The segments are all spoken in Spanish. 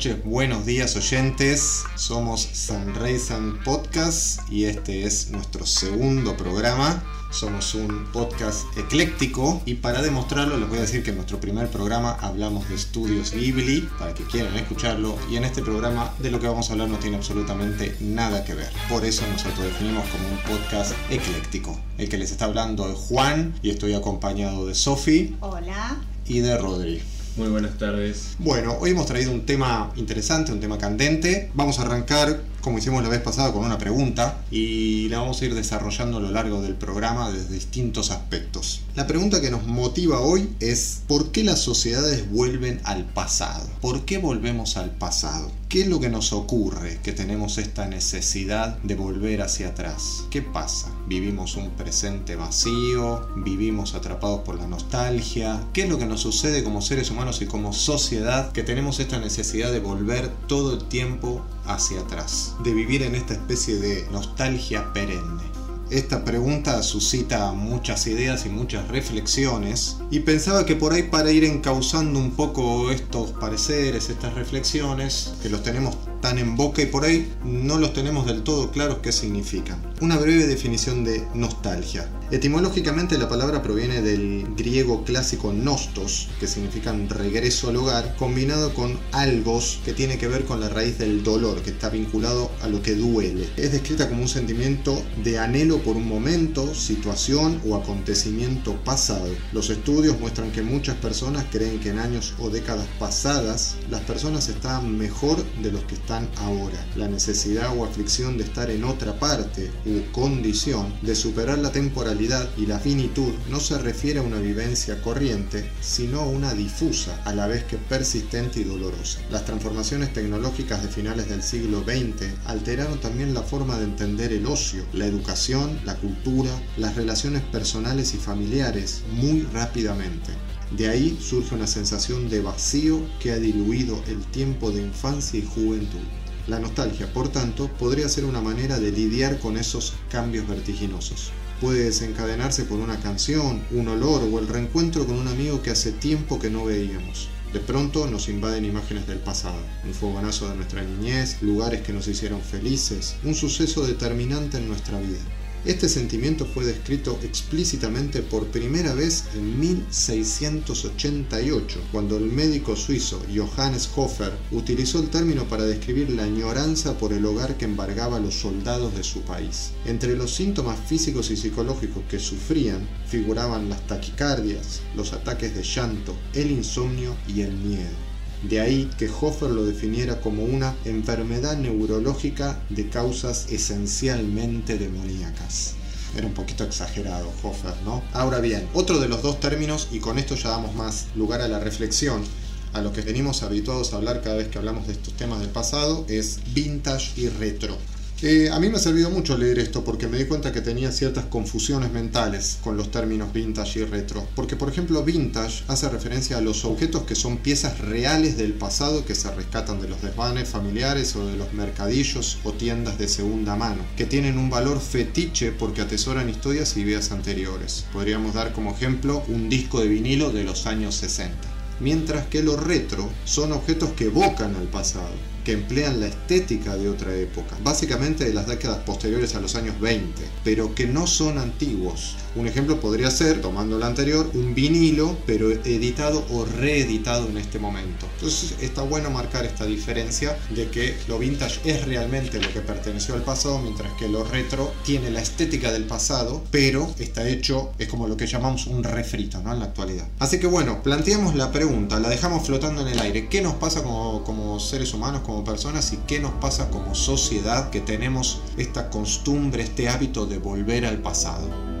noches, buenos días oyentes. Somos Sunrise Podcast y este es nuestro segundo programa. Somos un podcast ecléctico y para demostrarlo les voy a decir que en nuestro primer programa hablamos de estudios Ghibli para que quieran escucharlo y en este programa de lo que vamos a hablar no tiene absolutamente nada que ver. Por eso nos autodefinimos como un podcast ecléctico. El que les está hablando es Juan y estoy acompañado de Sofi. Hola. Y de Rodri. Muy buenas tardes. Bueno, hoy hemos traído un tema interesante, un tema candente. Vamos a arrancar, como hicimos la vez pasada, con una pregunta y la vamos a ir desarrollando a lo largo del programa desde distintos aspectos. La pregunta que nos motiva hoy es ¿por qué las sociedades vuelven al pasado? ¿Por qué volvemos al pasado? ¿Qué es lo que nos ocurre que tenemos esta necesidad de volver hacia atrás? ¿Qué pasa? ¿Vivimos un presente vacío? ¿Vivimos atrapados por la nostalgia? ¿Qué es lo que nos sucede como seres humanos y como sociedad que tenemos esta necesidad de volver todo el tiempo hacia atrás? De vivir en esta especie de nostalgia perenne. Esta pregunta suscita muchas ideas y muchas reflexiones y pensaba que por ahí para ir encauzando un poco estos pareceres, estas reflexiones, que los tenemos tan en boca y por ahí no los tenemos del todo claros qué significan. Una breve definición de nostalgia. Etimológicamente la palabra proviene del griego clásico nostos, que significa regreso al hogar, combinado con algos, que tiene que ver con la raíz del dolor, que está vinculado a lo que duele. Es descrita como un sentimiento de anhelo por un momento, situación o acontecimiento pasado. Los estudios muestran que muchas personas creen que en años o décadas pasadas las personas estaban mejor de los que ahora. La necesidad o aflicción de estar en otra parte u condición, de superar la temporalidad y la finitud, no se refiere a una vivencia corriente, sino a una difusa, a la vez que persistente y dolorosa. Las transformaciones tecnológicas de finales del siglo XX alteraron también la forma de entender el ocio, la educación, la cultura, las relaciones personales y familiares muy rápidamente. De ahí surge una sensación de vacío que ha diluido el tiempo de infancia y juventud. La nostalgia, por tanto, podría ser una manera de lidiar con esos cambios vertiginosos. Puede desencadenarse por una canción, un olor o el reencuentro con un amigo que hace tiempo que no veíamos. De pronto nos invaden imágenes del pasado, un fogonazo de nuestra niñez, lugares que nos hicieron felices, un suceso determinante en nuestra vida. Este sentimiento fue descrito explícitamente por primera vez en 1688, cuando el médico suizo Johannes Hofer utilizó el término para describir la añoranza por el hogar que embargaba a los soldados de su país. Entre los síntomas físicos y psicológicos que sufrían figuraban las taquicardias, los ataques de llanto, el insomnio y el miedo. De ahí que Hofer lo definiera como una enfermedad neurológica de causas esencialmente demoníacas. Era un poquito exagerado Hofer, ¿no? Ahora bien, otro de los dos términos, y con esto ya damos más lugar a la reflexión, a lo que venimos habituados a hablar cada vez que hablamos de estos temas del pasado, es vintage y retro. Eh, a mí me ha servido mucho leer esto porque me di cuenta que tenía ciertas confusiones mentales con los términos vintage y retro. Porque por ejemplo vintage hace referencia a los objetos que son piezas reales del pasado que se rescatan de los desvanes familiares o de los mercadillos o tiendas de segunda mano, que tienen un valor fetiche porque atesoran historias y vidas anteriores. Podríamos dar como ejemplo un disco de vinilo de los años 60. Mientras que los retro son objetos que evocan al pasado que emplean la estética de otra época, básicamente de las décadas posteriores a los años 20, pero que no son antiguos. Un ejemplo podría ser, tomando el anterior, un vinilo, pero editado o reeditado en este momento. Entonces está bueno marcar esta diferencia de que lo vintage es realmente lo que perteneció al pasado, mientras que lo retro tiene la estética del pasado, pero está hecho, es como lo que llamamos un refrito ¿no? en la actualidad. Así que bueno, planteamos la pregunta, la dejamos flotando en el aire. ¿Qué nos pasa como, como seres humanos, como personas y qué nos pasa como sociedad que tenemos esta costumbre, este hábito de volver al pasado.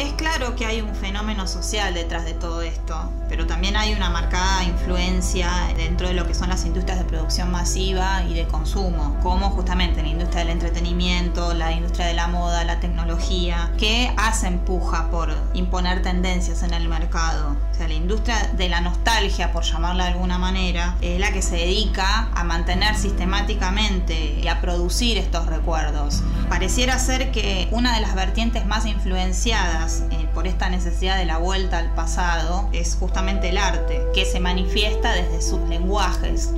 Es claro que hay un fenómeno social detrás de todo esto, pero también hay una marcada influencia dentro de lo que son las industrias de producción masiva y de consumo, como justamente la industria del entretenimiento, la industria de la moda, la tecnología, que hacen puja por imponer tendencias en el mercado. O sea, la industria de la nostalgia, por llamarla de alguna manera, es la que se dedica a mantener sistemáticamente y a producir estos recuerdos. Pareciera ser que una de las vertientes más influenciadas eh, por esta necesidad de la vuelta al pasado es justamente el arte, que se manifiesta desde sus lenguajes,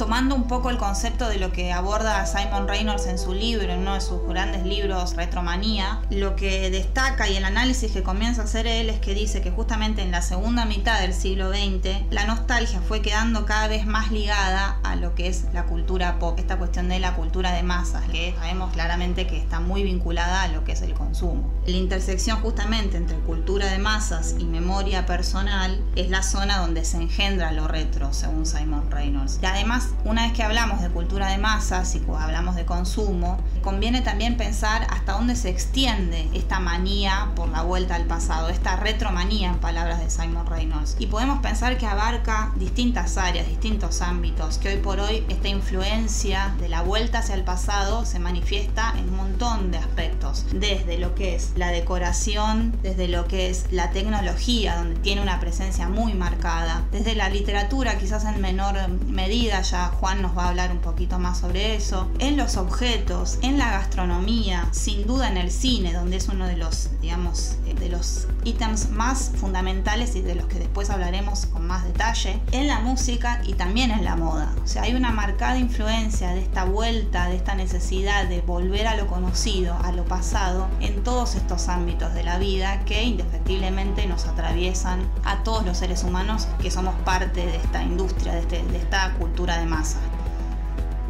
tomando un poco el concepto de lo que aborda Simon Reynolds en su libro, en uno de sus grandes libros, Retromanía, lo que destaca y el análisis que comienza a hacer él es que dice que justamente en la segunda mitad del siglo XX la nostalgia fue quedando cada vez más ligada a lo que es la cultura pop, esta cuestión de la cultura de masas, que sabemos claramente que está muy vinculada a lo que es el consumo. La intersección justamente entre cultura de masas y memoria personal es la zona donde se engendra lo retro, según Simon Reynolds. Y además una vez que hablamos de cultura de masas y hablamos de consumo, conviene también pensar hasta dónde se extiende esta manía por la vuelta al pasado, esta retromanía en palabras de Simon Reynolds. Y podemos pensar que abarca distintas áreas, distintos ámbitos, que hoy por hoy esta influencia de la vuelta hacia el pasado se manifiesta en un montón de aspectos, desde lo que es la decoración, desde lo que es la tecnología, donde tiene una presencia muy marcada, desde la literatura quizás en menor medida ya Juan nos va a hablar un poquito más sobre eso, en los objetos, en la gastronomía, sin duda en el cine, donde es uno de los, digamos, eh, de los ítems más fundamentales y de los que después hablaremos con más detalle, en la música y también en la moda. O sea, hay una marcada influencia de esta vuelta, de esta necesidad de volver a lo conocido, a lo pasado, en todos estos ámbitos de la vida que indefectiblemente nos atraviesan a todos los seres humanos que somos parte de esta industria, de, este, de esta cultura de masa.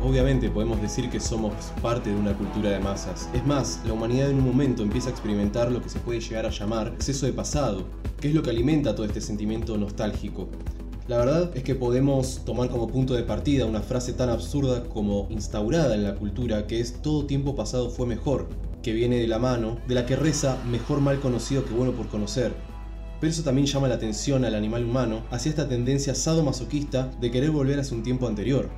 Obviamente podemos decir que somos parte de una cultura de masas. Es más, la humanidad en un momento empieza a experimentar lo que se puede llegar a llamar exceso de pasado, que es lo que alimenta todo este sentimiento nostálgico. La verdad es que podemos tomar como punto de partida una frase tan absurda como instaurada en la cultura que es todo tiempo pasado fue mejor, que viene de la mano de la que reza mejor mal conocido que bueno por conocer, pero eso también llama la atención al animal humano hacia esta tendencia sadomasoquista de querer volver hacia un tiempo anterior.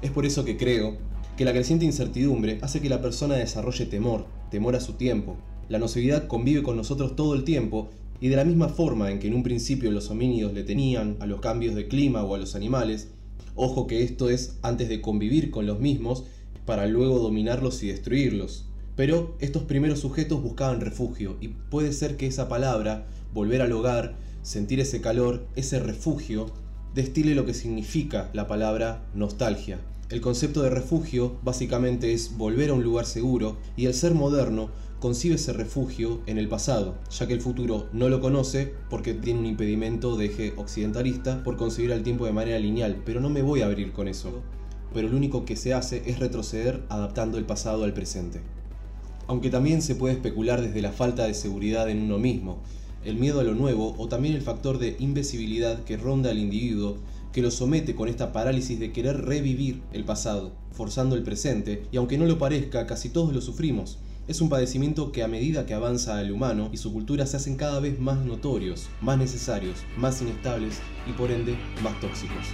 Es por eso que creo que la creciente incertidumbre hace que la persona desarrolle temor, temor a su tiempo. La nocividad convive con nosotros todo el tiempo y de la misma forma en que en un principio los homínidos le tenían a los cambios de clima o a los animales, ojo que esto es antes de convivir con los mismos para luego dominarlos y destruirlos. Pero estos primeros sujetos buscaban refugio y puede ser que esa palabra, volver al hogar, sentir ese calor, ese refugio, destile lo que significa la palabra nostalgia. El concepto de refugio básicamente es volver a un lugar seguro y el ser moderno concibe ese refugio en el pasado, ya que el futuro no lo conoce porque tiene un impedimento de eje occidentalista por concebir el tiempo de manera lineal, pero no me voy a abrir con eso. Pero lo único que se hace es retroceder adaptando el pasado al presente. Aunque también se puede especular desde la falta de seguridad en uno mismo, el miedo a lo nuevo o también el factor de invisibilidad que ronda al individuo que lo somete con esta parálisis de querer revivir el pasado, forzando el presente, y aunque no lo parezca, casi todos lo sufrimos. Es un padecimiento que a medida que avanza el humano y su cultura se hacen cada vez más notorios, más necesarios, más inestables y por ende más tóxicos.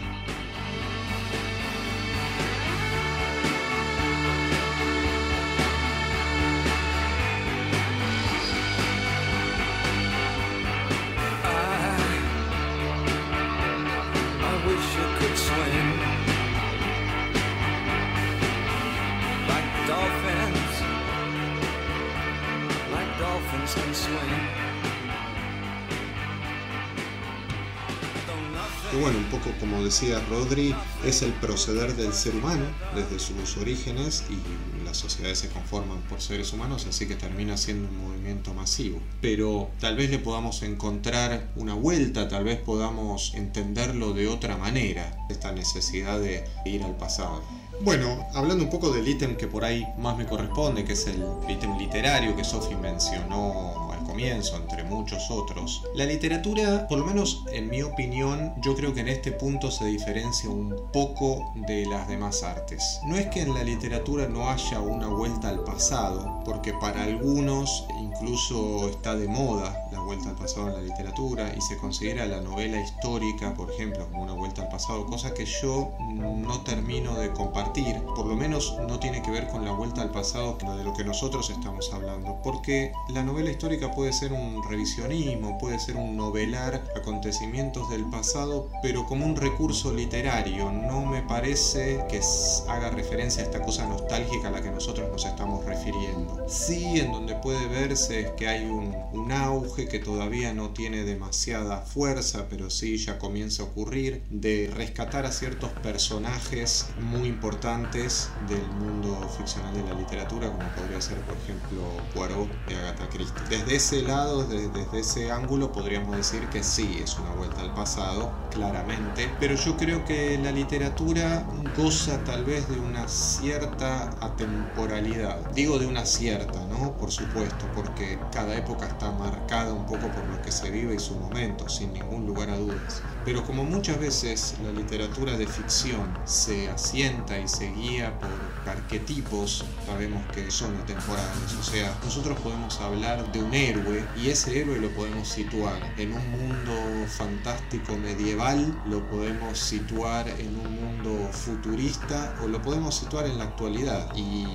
Decía Rodri, es el proceder del ser humano desde sus orígenes y las sociedades se conforman por seres humanos, así que termina siendo un movimiento masivo. Pero tal vez le podamos encontrar una vuelta, tal vez podamos entenderlo de otra manera, esta necesidad de ir al pasado. Bueno, hablando un poco del ítem que por ahí más me corresponde, que es el ítem literario que Sophie mencionó comienzo, entre muchos otros. La literatura, por lo menos en mi opinión, yo creo que en este punto se diferencia un poco de las demás artes. No es que en la literatura no haya una vuelta al pasado, porque para algunos incluso está de moda la vuelta al pasado en la literatura y se considera la novela histórica, por ejemplo, como una vuelta al pasado, cosa que yo no termino de compartir, por lo menos no tiene que ver con la vuelta al pasado de lo que nosotros estamos hablando, porque la novela histórica puede puede ser un revisionismo, puede ser un novelar acontecimientos del pasado, pero como un recurso literario. No me parece que haga referencia a esta cosa nostálgica a la que nosotros nos estamos refiriendo. Sí, en donde puede verse es que hay un, un auge que todavía no tiene demasiada fuerza, pero sí ya comienza a ocurrir, de rescatar a ciertos personajes muy importantes del mundo ficcional de la literatura, como podría ser, por ejemplo, Poirot de Agatha Christie. Desde ese lado, desde, ese ángulo, podríamos decir que sí, es una vuelta al pasado, claramente, pero yo creo que la literatura goza tal vez de una cierta atemporalidad. Digo de una cierta, ¿no? Por supuesto, porque cada época está marcada un poco por lo que se vive y su momento, sin ningún lugar a dudas. Pero como muchas veces la literatura de ficción se asienta y se guía por arquetipos, sabemos que son atemporales. O sea, nosotros podemos hablar de un héroe y ese héroe lo podemos situar en un mundo fantástico medieval, lo podemos situar en un mundo futurista o lo podemos situar en la actualidad. Y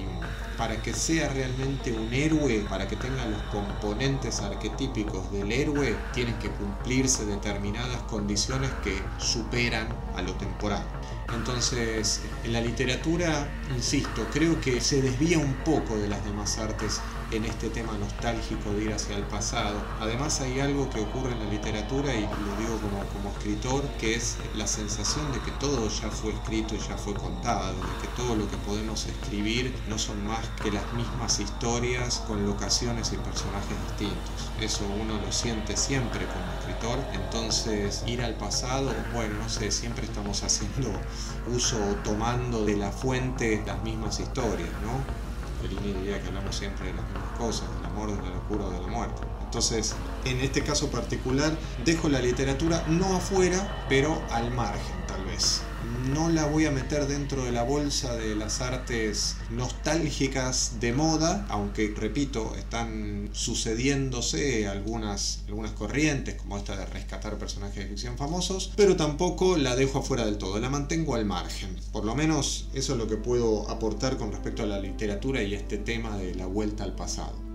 para que sea realmente un héroe, para que tenga los componentes arquetípicos del héroe, tienen que cumplirse determinadas condiciones que superan a lo temporal. Entonces, en la literatura, insisto, creo que se desvía un poco de las demás artes en este tema nostálgico de ir hacia el pasado. Además hay algo que ocurre en la literatura, y lo digo como, como escritor, que es la sensación de que todo ya fue escrito y ya fue contado, de que todo lo que podemos escribir no son más que las mismas historias con locaciones y personajes distintos. Eso uno lo siente siempre como escritor, entonces ir al pasado, bueno, no sé, siempre estamos haciendo uso o tomando de la fuente las mismas historias, ¿no? Fellini diría que hablamos siempre de las mismas cosas, del amor, de la locura o de la muerte. Entonces, en este caso particular, dejo la literatura no afuera, pero al margen tal vez no la voy a meter dentro de la bolsa de las artes nostálgicas de moda, aunque repito, están sucediéndose algunas, algunas corrientes, como esta de rescatar personajes de ficción famosos, pero tampoco la dejo afuera del todo, la mantengo al margen. Por lo menos eso es lo que puedo aportar con respecto a la literatura y este tema de la vuelta al pasado.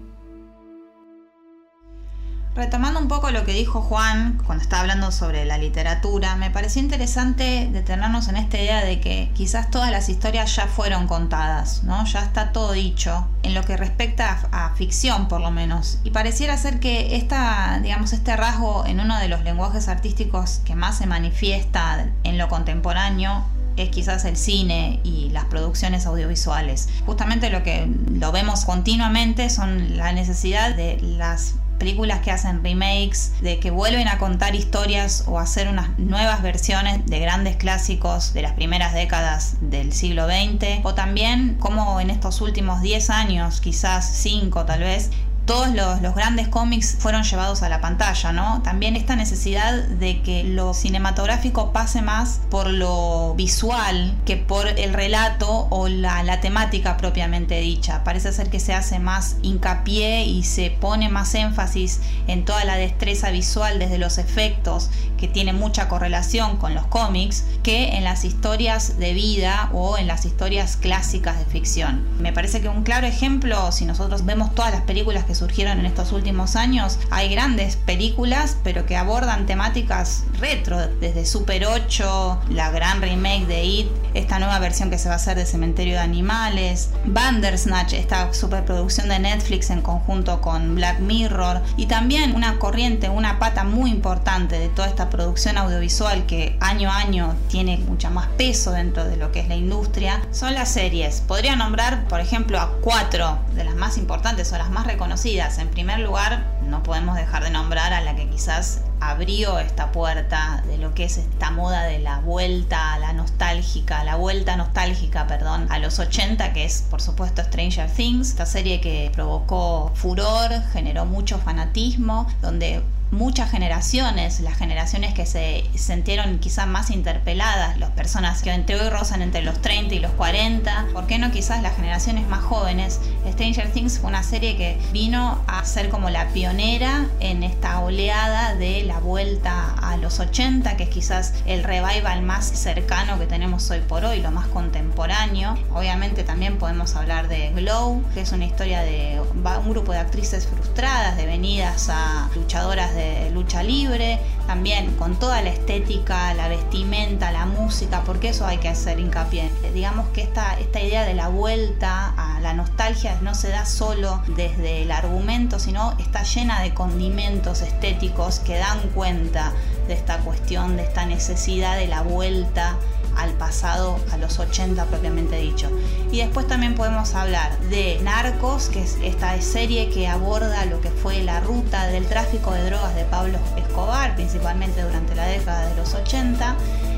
Retomando un poco lo que dijo Juan cuando estaba hablando sobre la literatura, me pareció interesante detenernos en esta idea de que quizás todas las historias ya fueron contadas, ¿no? Ya está todo dicho, en lo que respecta a, ficción por lo menos. Y pareciera ser que esta, digamos, este rasgo en uno de los lenguajes artísticos que más se manifiesta en lo contemporáneo es quizás el cine y las producciones audiovisuales. Justamente lo que lo vemos continuamente son la necesidad de las películas que hacen remakes, de que vuelven a contar historias o hacer unas nuevas versiones de grandes clásicos de las primeras décadas del siglo XX, o también como en estos últimos 10 años, quizás 5 tal vez, todos los, grandes cómics fueron llevados a la pantalla, ¿no? También esta necesidad de que lo cinematográfico pase más por lo visual que por el relato o la, la temática propiamente dicha. Parece ser que se hace más hincapié y se pone más énfasis en toda la destreza visual desde los efectos, que tiene mucha correlación con los cómics, que en las historias de vida o en las historias clásicas de ficción. Me parece que un claro ejemplo, si nosotros vemos todas las películas que surgieron en estos últimos años, hay grandes películas, pero que abordan temáticas retro, desde Super 8, la gran remake de It, esta nueva versión que se va a hacer de Cementerio de Animales, Bandersnatch, esta superproducción de Netflix en conjunto con Black Mirror, y también una corriente, una pata muy importante de toda esta producción audiovisual que año a año tiene mucha más peso dentro de lo que es la industria, son las series. Podría nombrar, por ejemplo, a cuatro de las más importantes o las más reconocidas en primer lugar, no podemos dejar de nombrar a la que quizás abrió esta puerta de lo que es esta moda de la vuelta a la nostálgica, la vuelta nostálgica, perdón, a los 80, que es por supuesto Stranger Things, esta serie que provocó furor, generó mucho fanatismo, donde muchas generaciones, las generaciones que se sintieron quizás más interpeladas, las personas que entre hoy rozan entre los 30 y los 40, ¿por qué no quizás las generaciones más jóvenes? Stranger Things fue una serie que vino a ser como la pionera en esta oleada de la vuelta a los 80, que es quizás el revival más cercano que tenemos hoy por hoy, lo más contemporáneo. Obviamente también podemos hablar de Glow, que es una historia de un grupo de actrices frustradas, devenidas a luchadoras de lucha libre, también con toda la estética, la vestimenta, la música, porque eso hay que hacer hincapié. Digamos que esta, esta idea de la vuelta a la nostalgia no se da solo desde el argumento, sino está llena de condimentos estéticos que dan cuenta de esta cuestión, de esta necesidad de la vuelta al pasado, a los 80 propiamente dicho. Y después también podemos hablar de Narcos, que es esta serie que aborda lo que fue la ruta del tráfico de drogas de Pablo Escobar, principalmente durante la década de los 80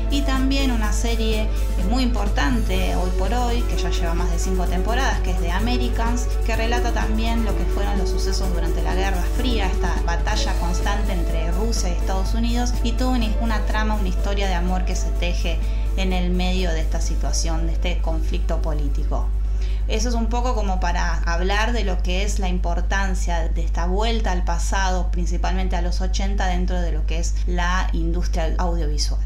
y también una serie muy importante hoy por hoy, que ya lleva más de cinco temporadas, que es de Americans, que relata también lo que fueron los sucesos durante la Guerra Fría, esta batalla constante entre Rusia y Estados Unidos, y toda una trama, una historia de amor que se teje en el medio de esta situación, de este conflicto político. Eso es un poco como para hablar de lo que es la importancia de esta vuelta al pasado, principalmente a los 80, dentro de lo que es la industria audiovisual.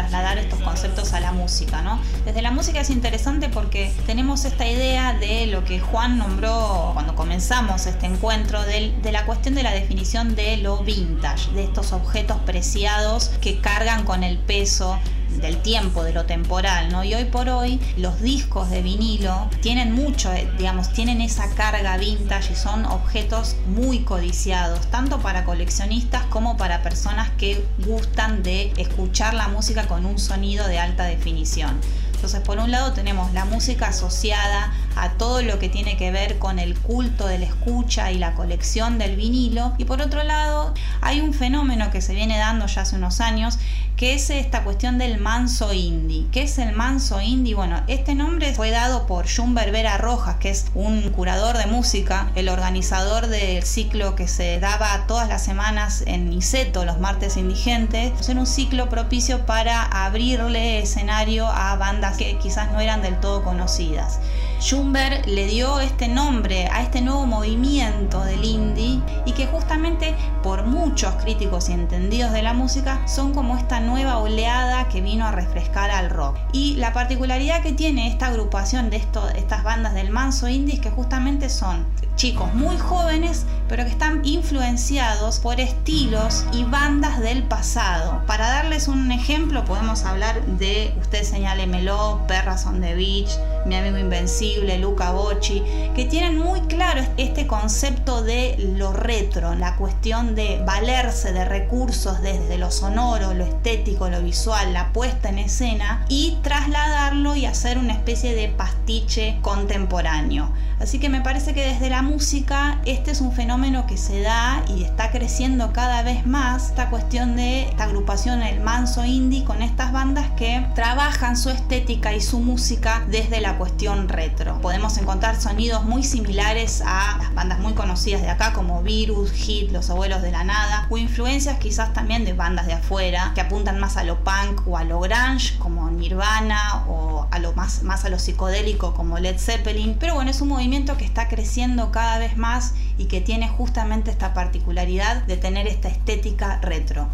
Trasladar estos conceptos a la música, ¿no? Desde la música es interesante porque tenemos esta idea de lo que Juan nombró cuando comenzamos este encuentro, de, de la cuestión de la definición de lo vintage, de estos objetos preciados que cargan con el peso del tiempo, de lo temporal, ¿no? Y hoy por hoy los discos de vinilo tienen mucho, eh, digamos, tienen esa carga vintage y son objetos muy codiciados, tanto para coleccionistas como para personas que gustan de escuchar la música con un sonido de alta definición. Entonces, por un lado tenemos la música asociada a todo lo que tiene que ver con el culto de la escucha y la colección del vinilo. Y por otro lado, hay un fenómeno que se viene dando ya hace unos años, que es esta cuestión del manso indie. ¿Qué es el manso indie? Bueno, este nombre fue dado por Jumber Vera Rojas, que es un curador de música, el organizador del ciclo que se daba todas las semanas en Niceto, los martes indigentes. Era un ciclo propicio para abrirle escenario a bandas que quizás no eran del todo conocidas. Schumberg le dio este nombre a este nuevo movimiento del indie y que justamente por muchos críticos y entendidos de la música son como esta nueva oleada que vino a refrescar al rock. Y la particularidad que tiene esta agrupación de estas bandas del manso indie es que justamente son chicos muy jóvenes, pero que están influenciados por estilos y bandas del pasado. Para darles un ejemplo, podemos hablar de Usted señálemelo, Perras on the Beach, Mi amigo Invencible, Luca Bocci, que tienen muy claro este concepto de lo retro, la cuestión de valerse de recursos desde lo sonoro, lo estético, lo visual, la puesta en escena y trasladarlo y hacer una especie de pastiche contemporáneo. Así que me parece que desde la música este es un fenómeno que se da y está creciendo cada vez más, esta cuestión de esta agrupación, el manso indie, con estas bandas que trabajan su estética y su música desde la cuestión retro. Podemos encontrar sonidos muy similares a las bandas muy conocidas de acá como Virus, Hit, Los Abuelos de la Nada, o influencias quizás también de bandas de afuera que apuntan más a lo punk o a lo grunge como Nirvana o a lo más, más a lo psicodélico como Led Zeppelin. Pero bueno, es un movimiento que está creciendo cada vez más y que tiene justamente esta particularidad de tener esta estética retro.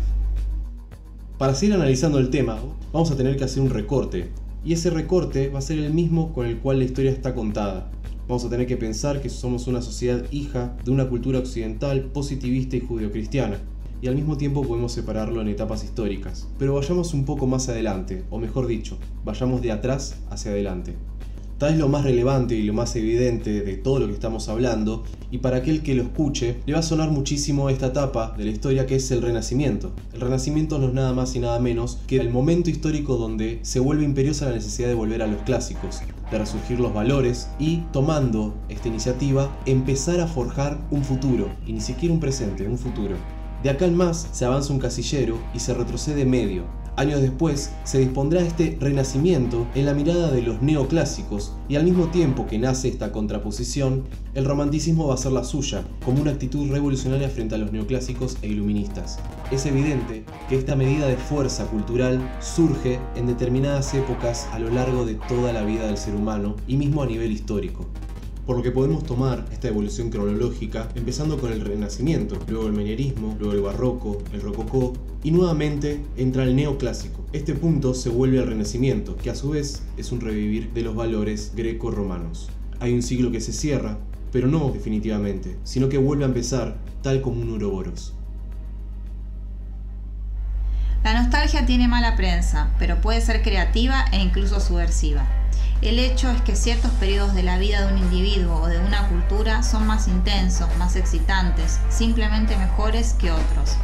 Para seguir analizando el tema, vamos a tener que hacer un recorte. Y ese recorte va a ser el mismo con el cual la historia está contada. Vamos a tener que pensar que somos una sociedad hija de una cultura occidental positivista y judeocristiana, y al mismo tiempo podemos separarlo en etapas históricas. Pero vayamos un poco más adelante, o mejor dicho, vayamos de atrás hacia adelante. Tal es lo más relevante y lo más evidente de todo lo que estamos hablando, y para aquel que lo escuche, le va a sonar muchísimo esta etapa de la historia que es el Renacimiento. El Renacimiento no es nada más y nada menos que el momento histórico donde se vuelve imperiosa la necesidad de volver a los clásicos, de resurgir los valores y, tomando esta iniciativa, empezar a forjar un futuro, y ni siquiera un presente, un futuro. De acá en más se avanza un casillero y se retrocede medio, Años después, se dispondrá este renacimiento en la mirada de los neoclásicos, y al mismo tiempo que nace esta contraposición, el romanticismo va a ser la suya, como una actitud revolucionaria frente a los neoclásicos e iluministas. Es evidente que esta medida de fuerza cultural surge en determinadas épocas a lo largo de toda la vida del ser humano y mismo a nivel histórico por lo que podemos tomar esta evolución cronológica empezando con el Renacimiento, luego el Menierismo, luego el Barroco, el Rococó y nuevamente entra el Neoclásico. Este punto se vuelve al Renacimiento, que a su vez es un revivir de los valores greco-romanos. Hay un siglo que se cierra, pero no definitivamente, sino que vuelve a empezar tal como un Uroboros. La nostalgia tiene mala prensa, pero puede ser creativa e incluso subversiva. El hecho es que ciertos periodos de la vida de un individuo o de una cultura son más intensos, más excitantes, simplemente mejores que otros.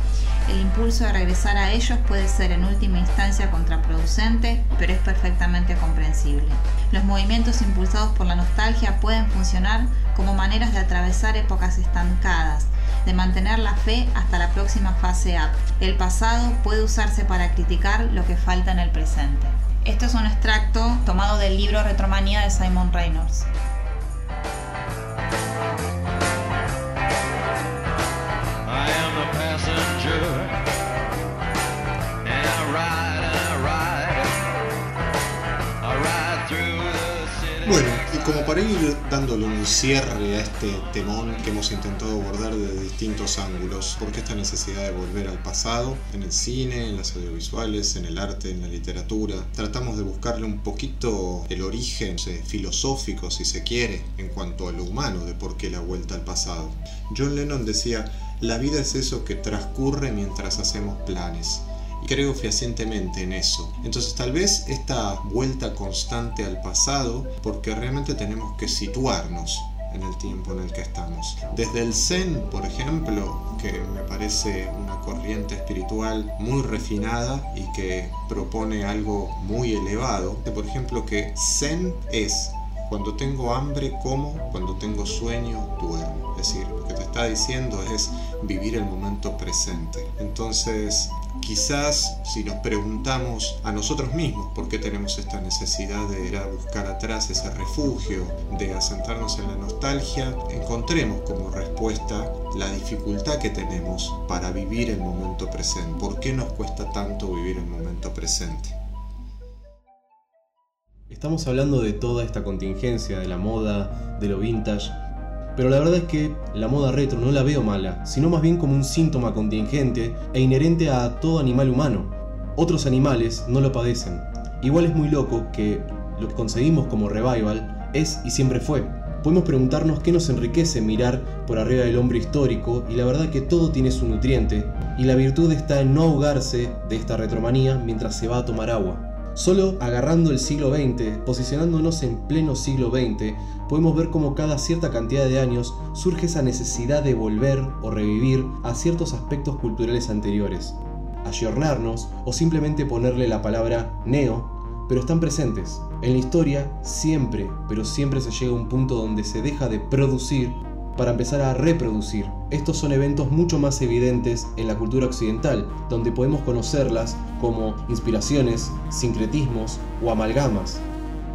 El impulso de regresar a ellos puede ser en última instancia contraproducente, pero es perfectamente comprensible. Los movimientos impulsados por la nostalgia pueden funcionar como maneras de atravesar épocas estancadas, de mantener la fe hasta la próxima fase up. El pasado puede usarse para criticar lo que falta en el presente. Este es un extracto tomado del libro Retromanía de Simon Reynolds. Bueno, como para ir dándole un cierre a este temón que hemos intentado abordar desde distintos ángulos, porque esta necesidad de volver al pasado, en el cine, en las audiovisuales, en el arte, en la literatura, tratamos de buscarle un poquito el origen filosófico, si se quiere, en cuanto a lo humano, de por qué la vuelta al pasado. John Lennon decía, la vida es eso que transcurre mientras hacemos planes creo fehacientemente en eso. Entonces tal vez esta vuelta constante al pasado, porque realmente tenemos que situarnos en el tiempo en el que estamos. Desde el Zen, por ejemplo, que me parece una corriente espiritual muy refinada y que propone algo muy elevado, por ejemplo que Zen es cuando tengo hambre como, cuando tengo sueño duermo. Es decir, lo que te está diciendo es vivir el momento presente. Entonces, Quizás si nos preguntamos a nosotros mismos por qué tenemos esta necesidad de ir a buscar atrás ese refugio, de asentarnos en la nostalgia, encontremos como respuesta la dificultad que tenemos para vivir el momento presente. ¿Por qué nos cuesta tanto vivir el momento presente? Estamos hablando de toda esta contingencia, de la moda, de lo vintage, pero la verdad es que la moda retro no la veo mala, sino más bien como un síntoma contingente e inherente a todo animal humano. Otros animales no lo padecen. Igual es muy loco que lo que conseguimos como revival es y siempre fue. Podemos preguntarnos qué nos enriquece mirar por arriba del hombre histórico y la verdad que todo tiene su nutriente y la virtud está en no ahogarse de esta retromanía mientras se va a tomar agua. Solo agarrando el siglo XX, posicionándonos en pleno siglo XX, podemos ver cómo cada cierta cantidad de años surge esa necesidad de volver o revivir a ciertos aspectos culturales anteriores, ayornarnos o simplemente ponerle la palabra neo, pero están presentes. En la historia siempre, pero siempre se llega a un punto donde se deja de producir para empezar a reproducir. Estos son eventos mucho más evidentes en la cultura occidental, donde podemos conocerlas como inspiraciones, sincretismos o amalgamas.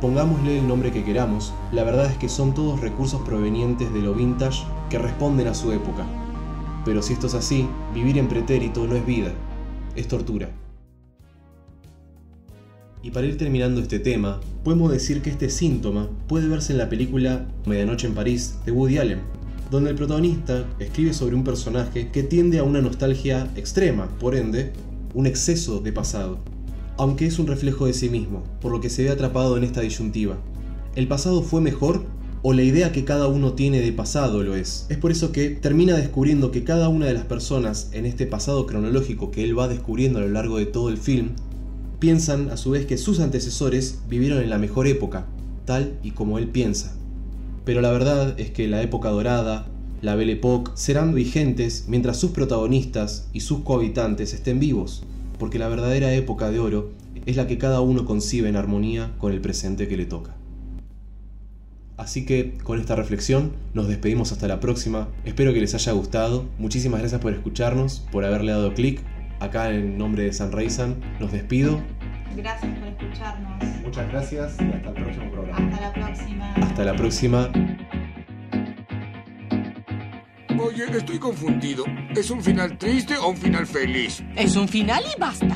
Pongámosle el nombre que queramos, la verdad es que son todos recursos provenientes de lo vintage que responden a su época. Pero si esto es así, vivir en pretérito no es vida, es tortura. Y para ir terminando este tema, podemos decir que este síntoma puede verse en la película Medianoche en París de Woody Allen, donde el protagonista escribe sobre un personaje que tiende a una nostalgia extrema, por ende, un exceso de pasado aunque es un reflejo de sí mismo, por lo que se ve atrapado en esta disyuntiva. ¿El pasado fue mejor o la idea que cada uno tiene de pasado lo es? Es por eso que termina descubriendo que cada una de las personas en este pasado cronológico que él va descubriendo a lo largo de todo el film, piensan a su vez que sus antecesores vivieron en la mejor época, tal y como él piensa. Pero la verdad es que la época dorada, la Belle Époque, serán vigentes mientras sus protagonistas y sus cohabitantes estén vivos porque la verdadera época de oro es la que cada uno concibe en armonía con el presente que le toca. Así que con esta reflexión nos despedimos hasta la próxima. Espero que les haya gustado. Muchísimas gracias por escucharnos, por haberle dado clic acá en nombre de San Raisan, nos despido. Gracias por escucharnos. Muchas gracias y hasta el próximo programa. Hasta la próxima. Hasta la próxima. Oye, estoy confundido. ¿Es un final triste o un final feliz? Es un final y basta.